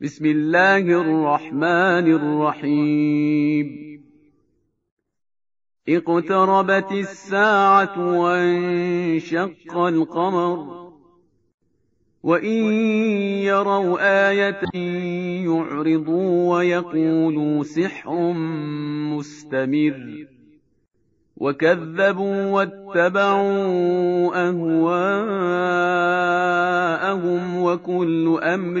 بسم الله الرحمن الرحيم. اقتربت الساعة وانشق القمر. وإن يروا آية يعرضوا ويقولوا سحر مستمر. وكذبوا واتبعوا أهواءهم وكل أمر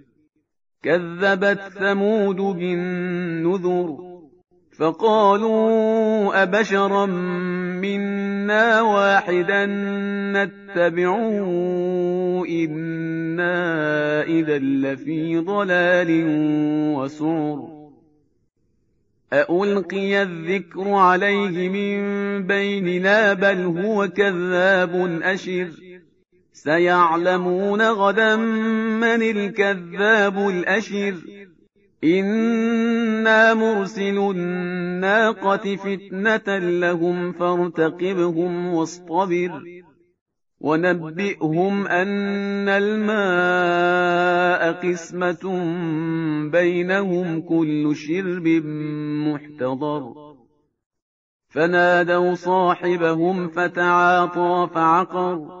كذبت ثمود بالنذر فقالوا أبشرا منا واحدا نتبعه إنا إذا لفي ضلال وسعر أألقي الذكر عليه من بيننا بل هو كذاب أشر سيعلمون غدا من الكذاب الأشر. إنا مرسل الناقة فتنة لهم فارتقبهم واصطبر. ونبئهم أن الماء قسمة بينهم كل شرب محتضر. فنادوا صاحبهم فتعاطى فعقر.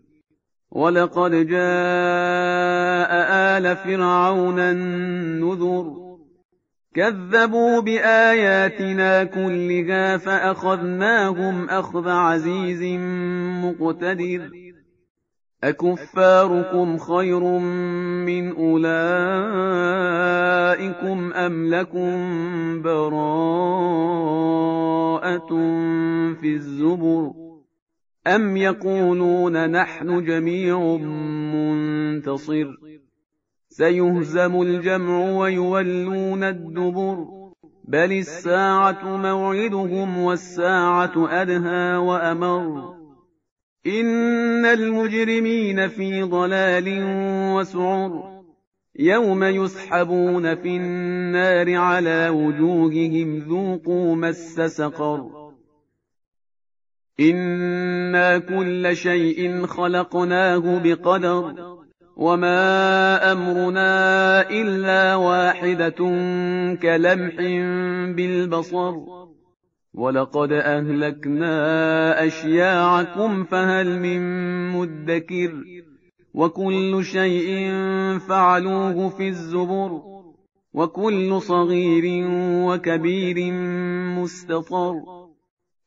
ولقد جاء آل فرعون النذر كذبوا بآياتنا كلها فأخذناهم أخذ عزيز مقتدر أكفاركم خير من أولئكم أم لكم براءة في الزبر أم يقولون نحن جميع منتصر سيهزم الجمع ويولون الدبر بل الساعة موعدهم والساعة أدهى وأمر إن المجرمين في ضلال وسعر يوم يسحبون في النار على وجوههم ذوقوا مس سقر إنا كل شيء خلقناه بقدر وما أمرنا إلا واحدة كلمح بالبصر ولقد أهلكنا أشياعكم فهل من مدكر وكل شيء فعلوه في الزبر وكل صغير وكبير مستطر